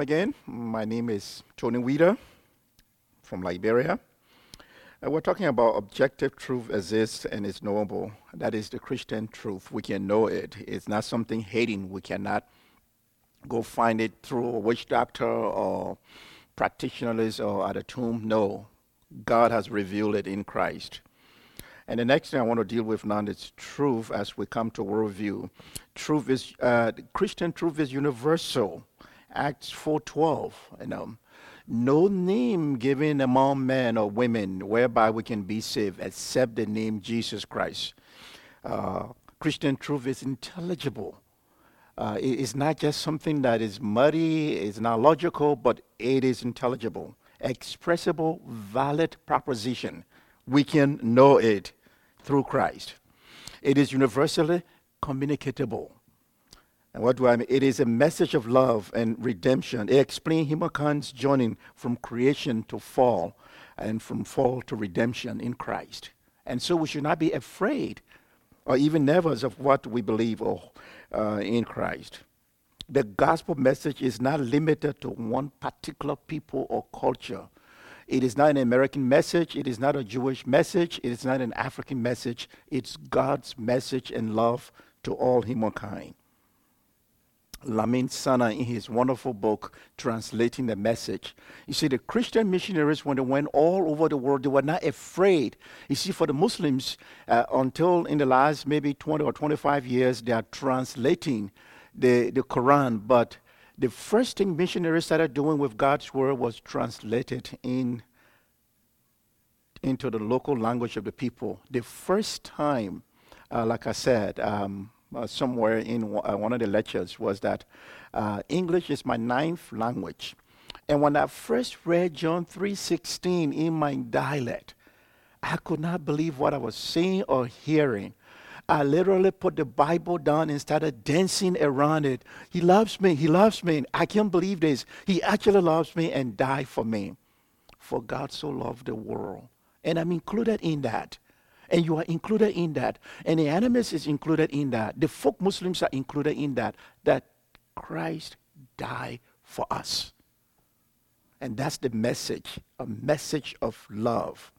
Welcome again. My name is Tony Weedor from Liberia. Uh, we're talking about objective truth exists and is knowable. That is the Christian truth. We can know it. It's not something hidden. We cannot go find it through a witch doctor or practitioners or at a tomb. No. God has revealed it in Christ. And the next thing I want to deal with now is truth as we come to worldview. Truth is uh, Christian truth is universal. Acts 4:12. You know, no name given among men or women whereby we can be saved except the name Jesus Christ. Uh, Christian truth is intelligible. Uh, it is not just something that is muddy, it's not logical, but it is intelligible, expressible, valid proposition. We can know it through Christ. It is universally communicatable. And what do I mean? It is a message of love and redemption. It explains humankind's journey from creation to fall and from fall to redemption in Christ. And so we should not be afraid or even nervous of what we believe or, uh, in Christ. The gospel message is not limited to one particular people or culture. It is not an American message. It is not a Jewish message. It is not an African message. It's God's message and love to all humankind. Lamin Sanneh in his wonderful book, Translating the Message. You see, the Christian missionaries, when they went all over the world, they were not afraid. You see, for the Muslims, uh, until in the last maybe 20 or 25 years, they are translating the, the Quran, but the first thing missionaries started doing with God's word was translated in into the local language of the people. The first time, uh, like I said, um, uh, somewhere in w- uh, one of the lectures was that uh, English is my ninth language, and when I first read John three sixteen in my dialect, I could not believe what I was seeing or hearing. I literally put the Bible down and started dancing around it. He loves me. He loves me. I can't believe this. He actually loves me and died for me. For God so loved the world. And I'm included in that. And you are included in that. And the animist is included in that. The folk Muslims are included in that. That Christ died for us. And that's the message a message of love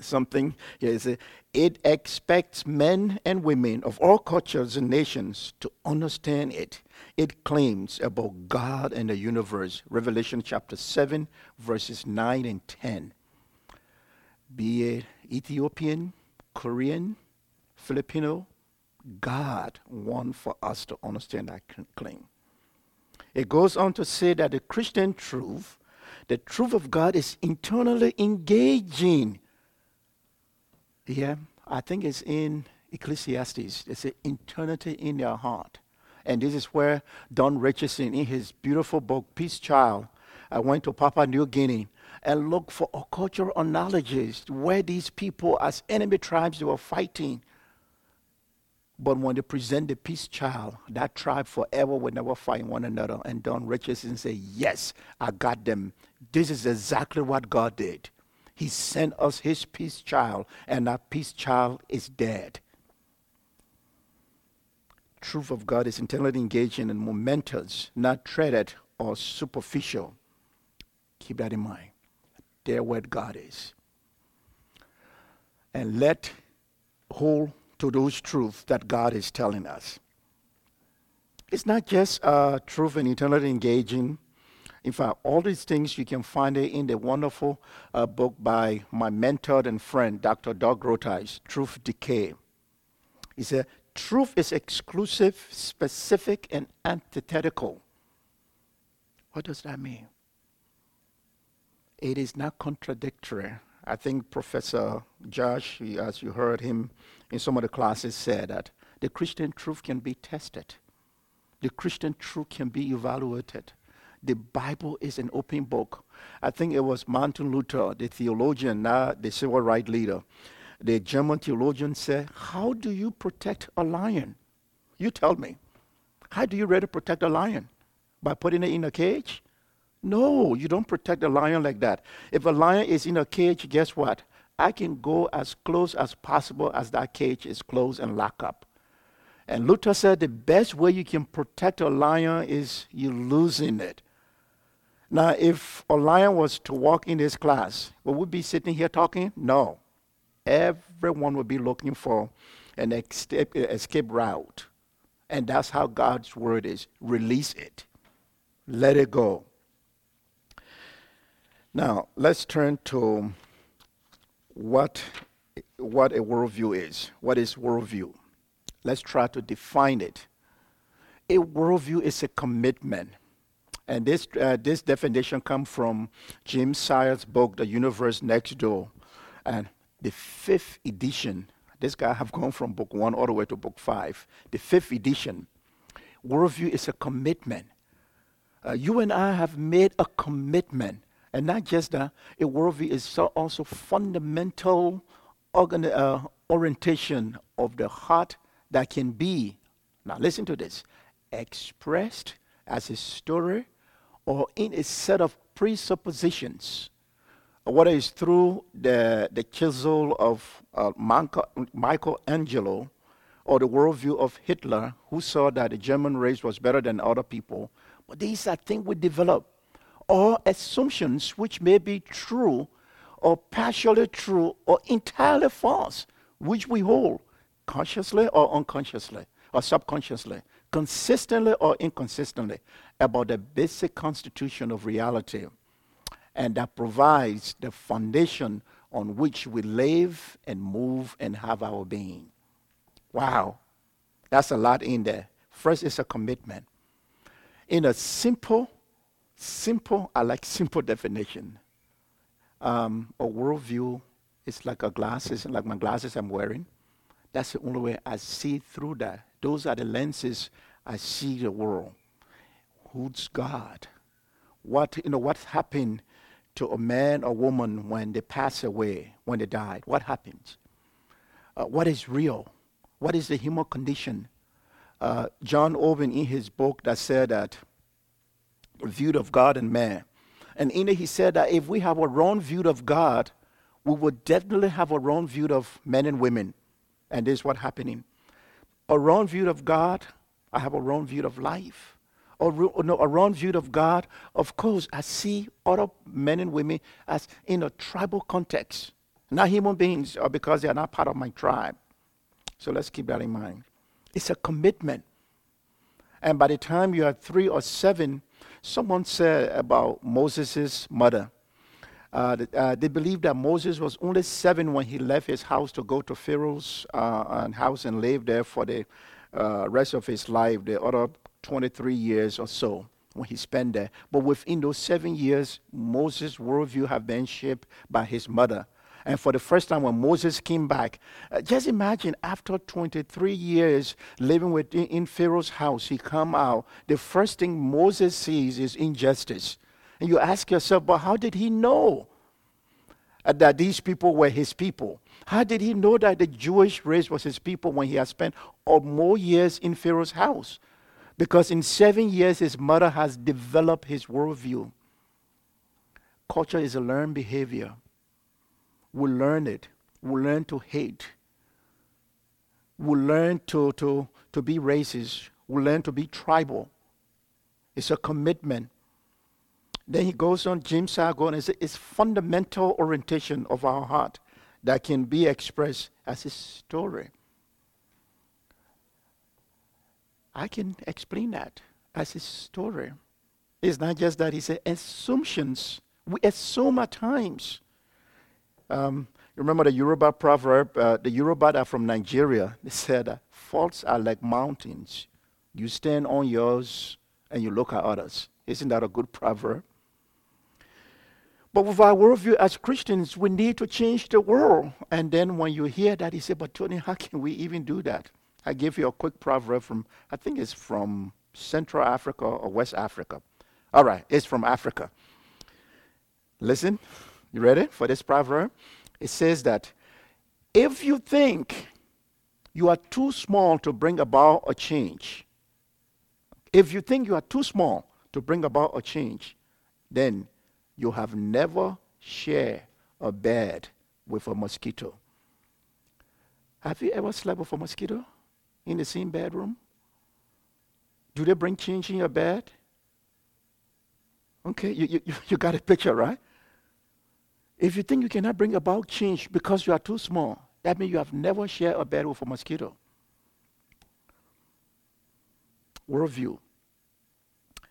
something here is it expects men and women of all cultures and nations to understand it. It claims about God and the universe. Revelation chapter 7, verses 9 and 10. Be it Ethiopian, Korean, Filipino, God wants for us to understand that claim. It goes on to say that the Christian truth, the truth of God, is internally engaging yeah, I think it's in Ecclesiastes. It's an eternity in your heart. And this is where Don Richardson, in his beautiful book, Peace Child, I went to Papua New Guinea and looked for cultural analogies where these people, as enemy tribes, they were fighting. But when they present the peace child, that tribe forever will never fight one another. And Don Richardson said, Yes, I got them. This is exactly what God did. He sent us his peace child, and that peace child is dead. Truth of God is internally engaging and momentous, not treaded or superficial. Keep that in mind. There where God is. And let hold to those truths that God is telling us. It's not just uh, truth and internally engaging in fact, all these things you can find it in the wonderful uh, book by my mentor and friend, Dr. Doug Groothuis, Truth Decay. He said, Truth is exclusive, specific, and antithetical. What does that mean? It is not contradictory. I think Professor Josh, as you heard him in some of the classes, said that the Christian truth can be tested, the Christian truth can be evaluated the Bible is an open book. I think it was Martin Luther, the theologian, now the civil rights leader. The German theologian said, How do you protect a lion? You tell me. How do you really protect a lion? By putting it in a cage? No, you don't protect a lion like that. If a lion is in a cage, guess what? I can go as close as possible as that cage is closed and lock up. And Luther said the best way you can protect a lion is you losing it. Now, if a lion was to walk in this class, would we be sitting here talking? No. Everyone would be looking for an escape, escape route. And that's how God's word is release it, let it go. Now, let's turn to what, what a worldview is. What is worldview? Let's try to define it. A worldview is a commitment. And this, uh, this definition comes from Jim Sire's book, The Universe Next Door. And the fifth edition, this guy have gone from book one all the way to book five. The fifth edition, worldview is a commitment. Uh, you and I have made a commitment. And not just that, a worldview is so also fundamental organ, uh, orientation of the heart that can be, now listen to this, expressed as a story or in a set of presuppositions, whether it's through the, the chisel of uh, Michelangelo or the worldview of Hitler, who saw that the German race was better than other people. But these are things we develop, or assumptions which may be true, or partially true, or entirely false, which we hold consciously or unconsciously or subconsciously, consistently or inconsistently, about the basic constitution of reality. And that provides the foundation on which we live and move and have our being. Wow, that's a lot in there. First it's a commitment. In a simple, simple, I like simple definition. Um, a worldview is like a glasses, like my glasses I'm wearing. That's the only way I see through that. Those are the lenses I see the world. Who's God? What you know? What happened to a man or woman when they pass away, when they died? What happens? Uh, what is real? What is the human condition? Uh, John Owen, in his book, that said that view of God and man, and in it he said that if we have a wrong view of God, we would definitely have a wrong view of men and women. And this is what's happening. A wrong view of God, I have a wrong view of life. Or no, a wrong view of God, of course, I see other men and women as in a tribal context, not human beings, or because they are not part of my tribe. So let's keep that in mind. It's a commitment. And by the time you are three or seven, someone said about Moses' mother, uh, uh, they believe that Moses was only seven when he left his house to go to Pharaoh's uh, house and live there for the uh, rest of his life, the other 23 years or so when he spent there. But within those seven years, Moses' worldview had been shaped by his mother. And for the first time, when Moses came back, uh, just imagine after 23 years living within in Pharaoh's house, he come out. The first thing Moses sees is injustice. And you ask yourself, but how did he know that these people were his people? How did he know that the Jewish race was his people when he had spent more years in Pharaoh's house? Because in seven years, his mother has developed his worldview. Culture is a learned behavior. We learn it. We learn to hate. We learn to, to, to be racist. We learn to be tribal. It's a commitment. Then he goes on, Jim Sargon, and says it's fundamental orientation of our heart that can be expressed as a story. I can explain that as a story. It's not just that, he said assumptions. We assume at times. Um, remember the Yoruba proverb? Uh, the Yoruba are from Nigeria. They said, faults are like mountains. You stand on yours and you look at others. Isn't that a good proverb? But with our worldview as Christians, we need to change the world. And then when you hear that, you say, But Tony, how can we even do that? I give you a quick proverb from, I think it's from Central Africa or West Africa. All right, it's from Africa. Listen, you ready for this proverb? It says that if you think you are too small to bring about a change, if you think you are too small to bring about a change, then you have never shared a bed with a mosquito. Have you ever slept with a mosquito? in the same bedroom? Do they bring change in your bed? Okay, you, you, you got a picture, right? If you think you cannot bring about change because you are too small, that means you have never shared a bed with a mosquito. Worldview.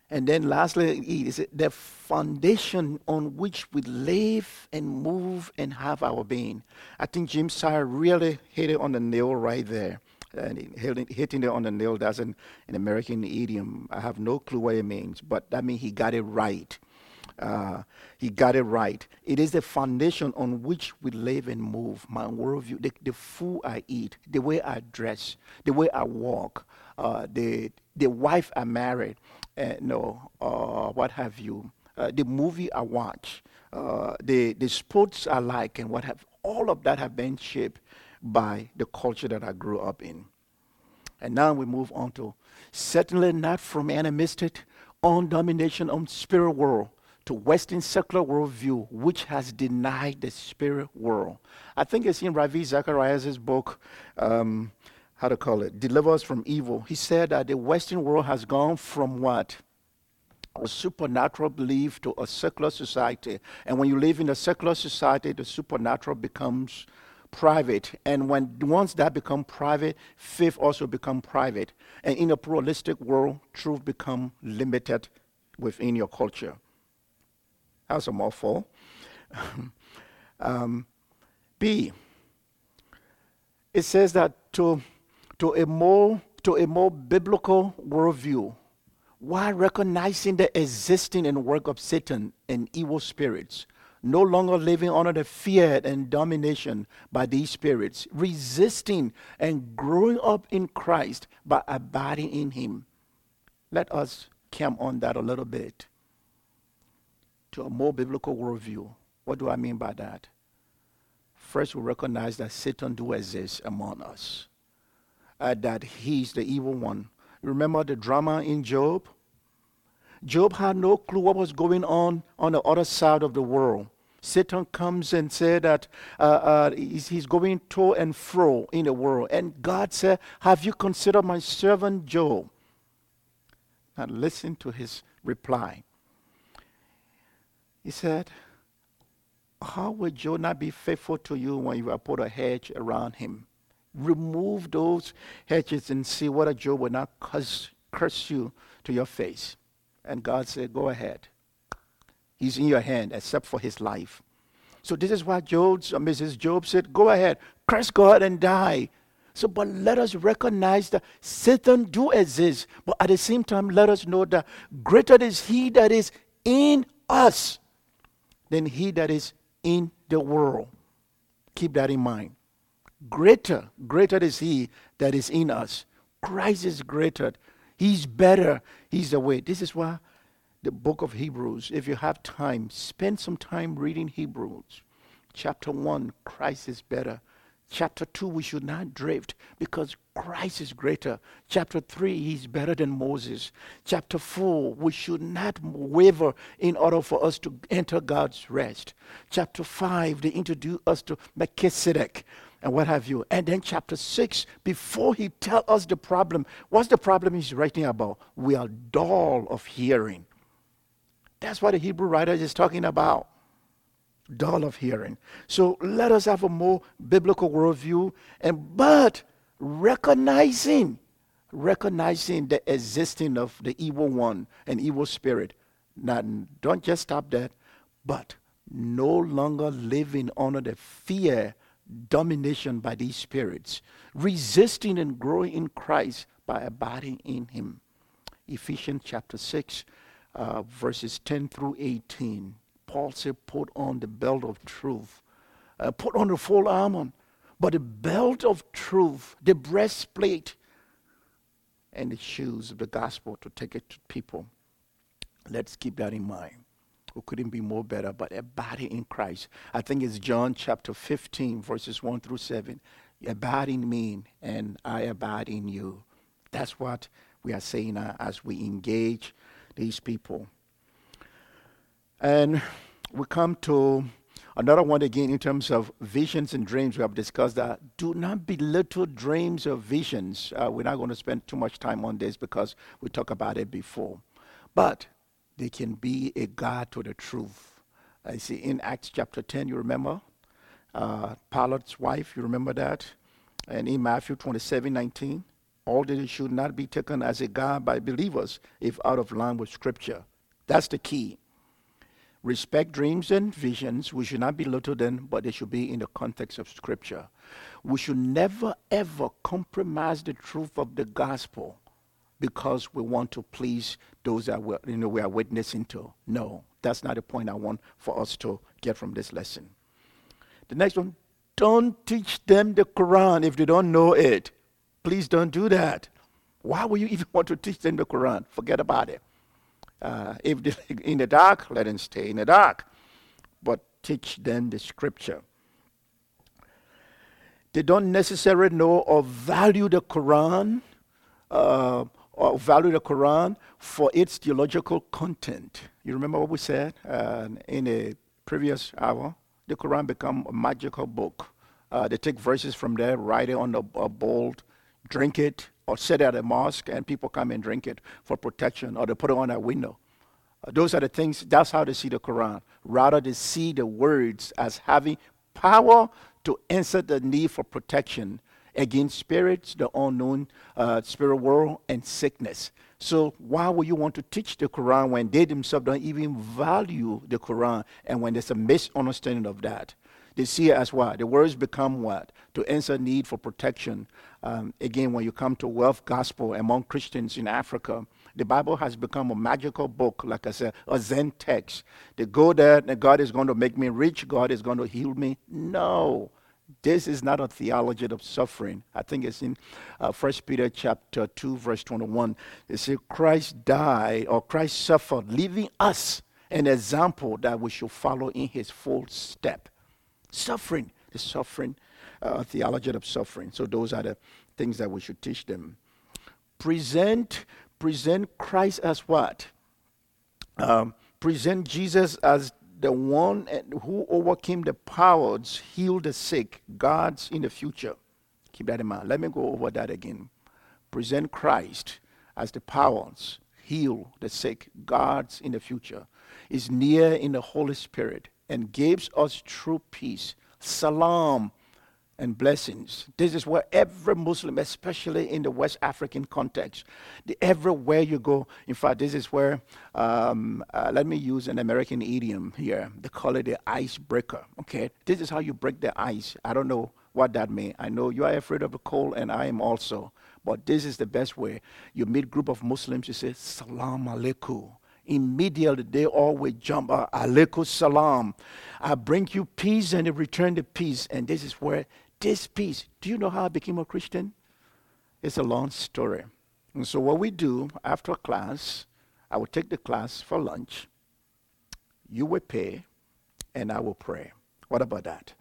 And then lastly, E is the foundation on which we live and move and have our being. I think Jim Sire really hit it on the nail right there. And hitting it on the nail, an, an American idiom. I have no clue what it means, but that means he got it right. Uh, he got it right. It is the foundation on which we live and move. My worldview, the, the food I eat, the way I dress, the way I walk, uh, the the wife I married, uh, no, uh, what have you, uh, the movie I watch, uh, the, the sports I like, and what have, all of that have been shaped by the culture that I grew up in. And now we move on to certainly not from animistic on domination on spirit world to Western secular worldview, which has denied the spirit world. I think it's in Ravi Zacharias' book, um, how to call it, deliver us from evil. He said that the Western world has gone from what? A supernatural belief to a secular society. And when you live in a secular society, the supernatural becomes private. And when once that become private, faith also become private. And in a pluralistic world, truth become limited within your culture. That's a mouthful. um, B. It says that to to a more to a more biblical worldview while recognizing the existing and work of Satan and evil spirits, no longer living under the fear and domination by these spirits, resisting and growing up in Christ by abiding in Him. Let us camp on that a little bit to a more biblical worldview. What do I mean by that? First, we recognize that Satan do exist among us uh, that he's the evil one. Remember the drama in Job? Job had no clue what was going on on the other side of the world. Satan comes and said that uh, uh, he's, he's, going to and fro in the world. And God said, Have you considered my servant Job? And listen to his reply. He said, How would Job not be faithful to you when you have put a hedge around him? remove those hedges and see whether Job will not curse, curse you to your face. And God said, Go ahead. He's in your hand, except for his life. So this is why uh, Mrs. Job said, Go ahead, curse God and die. So, but let us recognize that Satan do exist, but at the same time, let us know that greater is he that is in us than he that is in the world. Keep that in mind. Greater, greater is He that is in us. Christ is greater. He's better. He's the way. This is why the book of Hebrews, if you have time, spend some time reading Hebrews. Chapter 1, Christ is better. Chapter 2, we should not drift because Christ is greater. Chapter 3, he's better than Moses. Chapter 4, we should not waver in order for us to enter God's rest. Chapter 5, they introduce us to Melchizedek and what have you. And then chapter 6, before he tells us the problem, what's the problem he's writing about? We are dull of hearing. That's what the Hebrew writer is talking about. Dull of hearing. So let us have a more biblical worldview, and but recognizing, recognizing the existing of the evil one and evil spirit. Not, don't just stop that, but no longer living under the fear domination by these spirits, resisting and growing in Christ by abiding in Him. Ephesians chapter 6, uh, verses 10 through 18. Paul said, Put on the belt of truth, uh, put on the full armor, but the belt of truth, the breastplate, and the shoes of the gospel to take it to people. Let's keep that in mind who couldn't be more better, but abiding in Christ. I think it's John chapter 15, verses 1 through 7. Abide in me, and I abide in you. That's what we are saying uh, as we engage these people. And we come to Another one, again, in terms of visions and dreams, we have discussed that. Do not belittle dreams or visions. Uh, we're not going to spend too much time on this because we talked about it before. But they can be a guide to the truth. I see in Acts chapter 10, you remember? Uh, Pilate's wife, you remember that? And in Matthew 27 19, all that should not be taken as a guide by believers if out of line with Scripture. That's the key respect dreams and visions. We should not belittle them, but they should be in the context of Scripture. We should never, ever compromise the truth of the gospel because we want to please those that we you know, we are witnessing to. No, that's not the point I want for us to get from this lesson. The next one don't teach them the Quran if they don't know it. Please don't do that. Why would you even want to teach them the Quran? Forget about it. Uh, if in the dark, let them stay in the dark. But teach them the scripture. They don't necessarily know or value the Quran uh, or value the Quran for its theological content. You remember what we said uh, in a previous hour? The Quran become a magical book. Uh, they take verses from there, write it on a, a bold, drink it, or sit at a mosque and people come and drink it for protection or they put it on a window. Uh, those are the things, that's how they see the Quran. Rather, they see the words as having power to answer the need for protection against spirits, the unknown uh, spirit world, and sickness. So, why would you want to teach the Quran when they themselves don't even value the Quran and when there's a misunderstanding of that? They see it as what? The words become what? To answer need for protection. Um, again, when you come to wealth gospel among Christians in Africa, the Bible has become a magical book, like I said, a Zen text. They go there and God is going to make me rich, God is going to heal me. No. This is not a theology of suffering. I think it's in uh, Peter chapter 2, verse 21. It says, Christ died or Christ suffered, leaving us an example that we should follow in his full step. Suffering, the suffering, uh, theology of suffering. So those are the things that we should teach them. Present, present Christ as what? Um, present Jesus as the one who overcame the powers, healed the sick, God's in the future. Keep that in mind. Let me go over that again. Present Christ as the powers, heal the sick, God's in the future, is near in the Holy Spirit and gives us true peace, salam, and blessings. This is where every Muslim, especially in the West African context, the, everywhere you go, in fact, this is where, um, uh, let me use an American idiom here. They call it the icebreaker. Okay, this is how you break the ice. I don't know what that means. I know you are afraid of the cold, and I am also. But this is the best way. You meet group of Muslims, you say, Salam alaikum immediately they always jump uh, alaikum salam. I bring you peace and return the peace. And this is where this peace do you know how i became a christian? It's a long story. And so what we do after class i will take the class for lunch. You will pay and i will pray. What about that?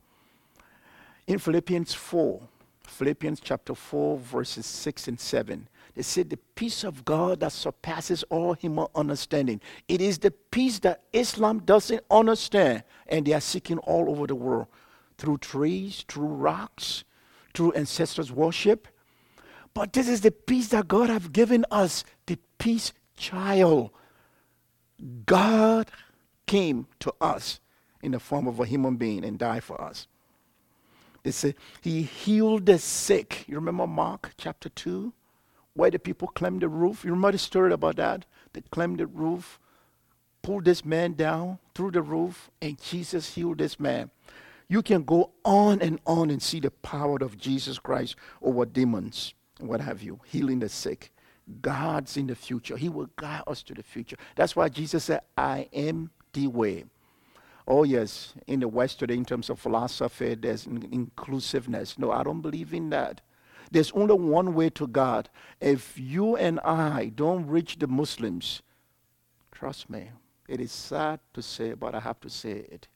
In philippians 4 philippians chapter 4 verses 6 and 7 they said the peace of God that surpasses all human understanding. It is the peace that Islam doesn't understand, and they are seeking all over the world through trees, through rocks, through ancestors' worship. But this is the peace that God has given us, the peace child. God came to us in the form of a human being and died for us. They say he healed the sick. You remember Mark chapter 2? Where the people climbed the roof. You remember the story about that? They climbed the roof, pulled this man down through the roof, and Jesus healed this man. You can go on and on and see the power of Jesus Christ over demons what have you, healing the sick. God's in the future. He will guide us to the future. That's why Jesus said, I am the way. Oh, yes, in the West today, in terms of philosophy, there's inclusiveness. No, I don't believe in that. There's only one way to God. If you and I don't reach the Muslims, trust me, it is sad to say, but I have to say it.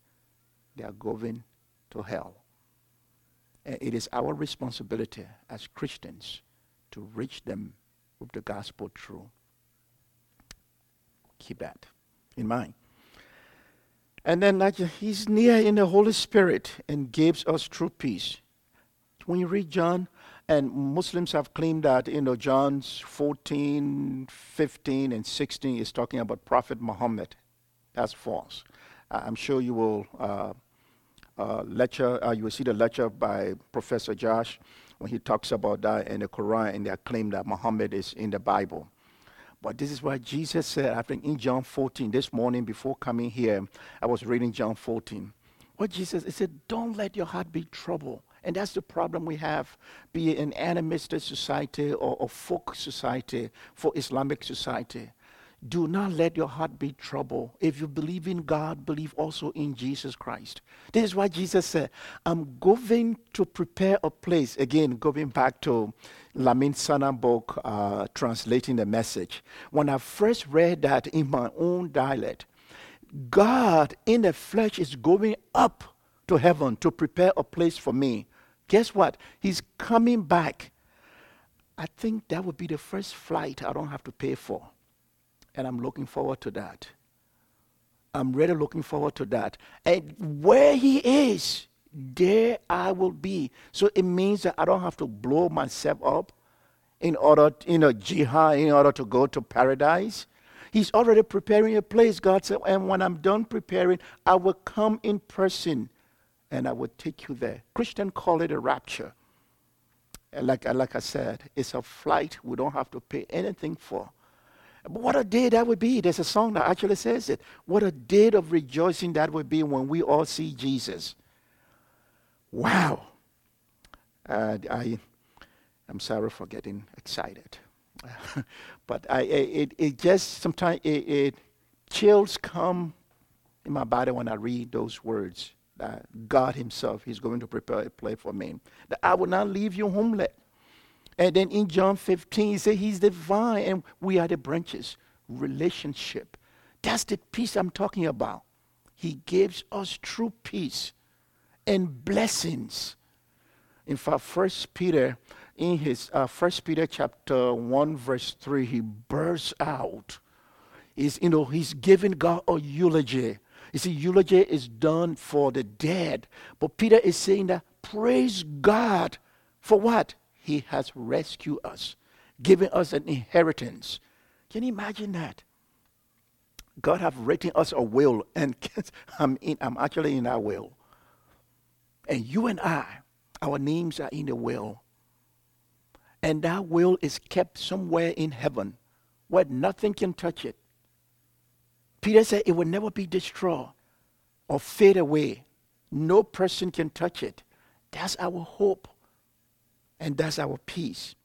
They are going to hell. And it is our responsibility as Christians to reach them with the gospel truth. Keep that in mind. And then like, he's near in the Holy Spirit and gives us true peace. When you read John, and Muslims have claimed that, you know, John's 14, 15, and 16 is talking about Prophet Muhammad. That's false. I'm sure you will uh, uh, lecture, uh, you will see the lecture by Professor Josh when he talks about that in the Quran and they claim that Muhammad is in the Bible. But this is what Jesus said, I think in John 14, this morning before coming here, I was reading John 14. What Jesus, he said, don't let your heart be troubled. And that's the problem we have, be it in animistic society or, or folk society, for Islamic society. Do not let your heart be troubled. If you believe in God, believe also in Jesus Christ. This is why Jesus said, I'm going to prepare a place. Again, going back to Lamin Sanneh book, uh, translating the message. When I first read that in my own dialect, God in the flesh is going up to heaven to prepare a place for me. Guess what? He's coming back. I think that would be the first flight I don't have to pay for. And I'm looking forward to that. I'm really looking forward to that. And where he is, there I will be. So it means that I don't have to blow myself up in order, you know, jihad, in order to go to paradise. He's already preparing a place, God said, and when I'm done preparing, I will come in person and I will take you there. Christian call it a rapture. And like, like I said, it's a flight we don't have to pay anything for. But what a day that would be. There's a song that actually says it. What a day of rejoicing that would be when we all see Jesus. Wow. Uh, I, I'm sorry for getting excited. but I, it, it just sometimes it, it chills come in my body when I read those words that God Himself is going to prepare a place for me. That I will not leave you homeless. And then in John 15, he said He's the vine and we are the branches. Relationship. That's the peace I'm talking about. He gives us true peace and blessings. In fact, First Peter, in his uh, First Peter chapter one verse three, he bursts out. He's you know he's giving God a eulogy you see, eulogy is done for the dead. But Peter is saying that praise God for what? He has rescued us, giving us an inheritance. Can you imagine that? God have written us a will, and I'm, in, I'm actually in that will. And you and I, our names are in the will. And that will is kept somewhere in heaven where nothing can touch it. Peter said it will never be destroyed or fade away. No person can touch it. That's our hope. And that's our peace.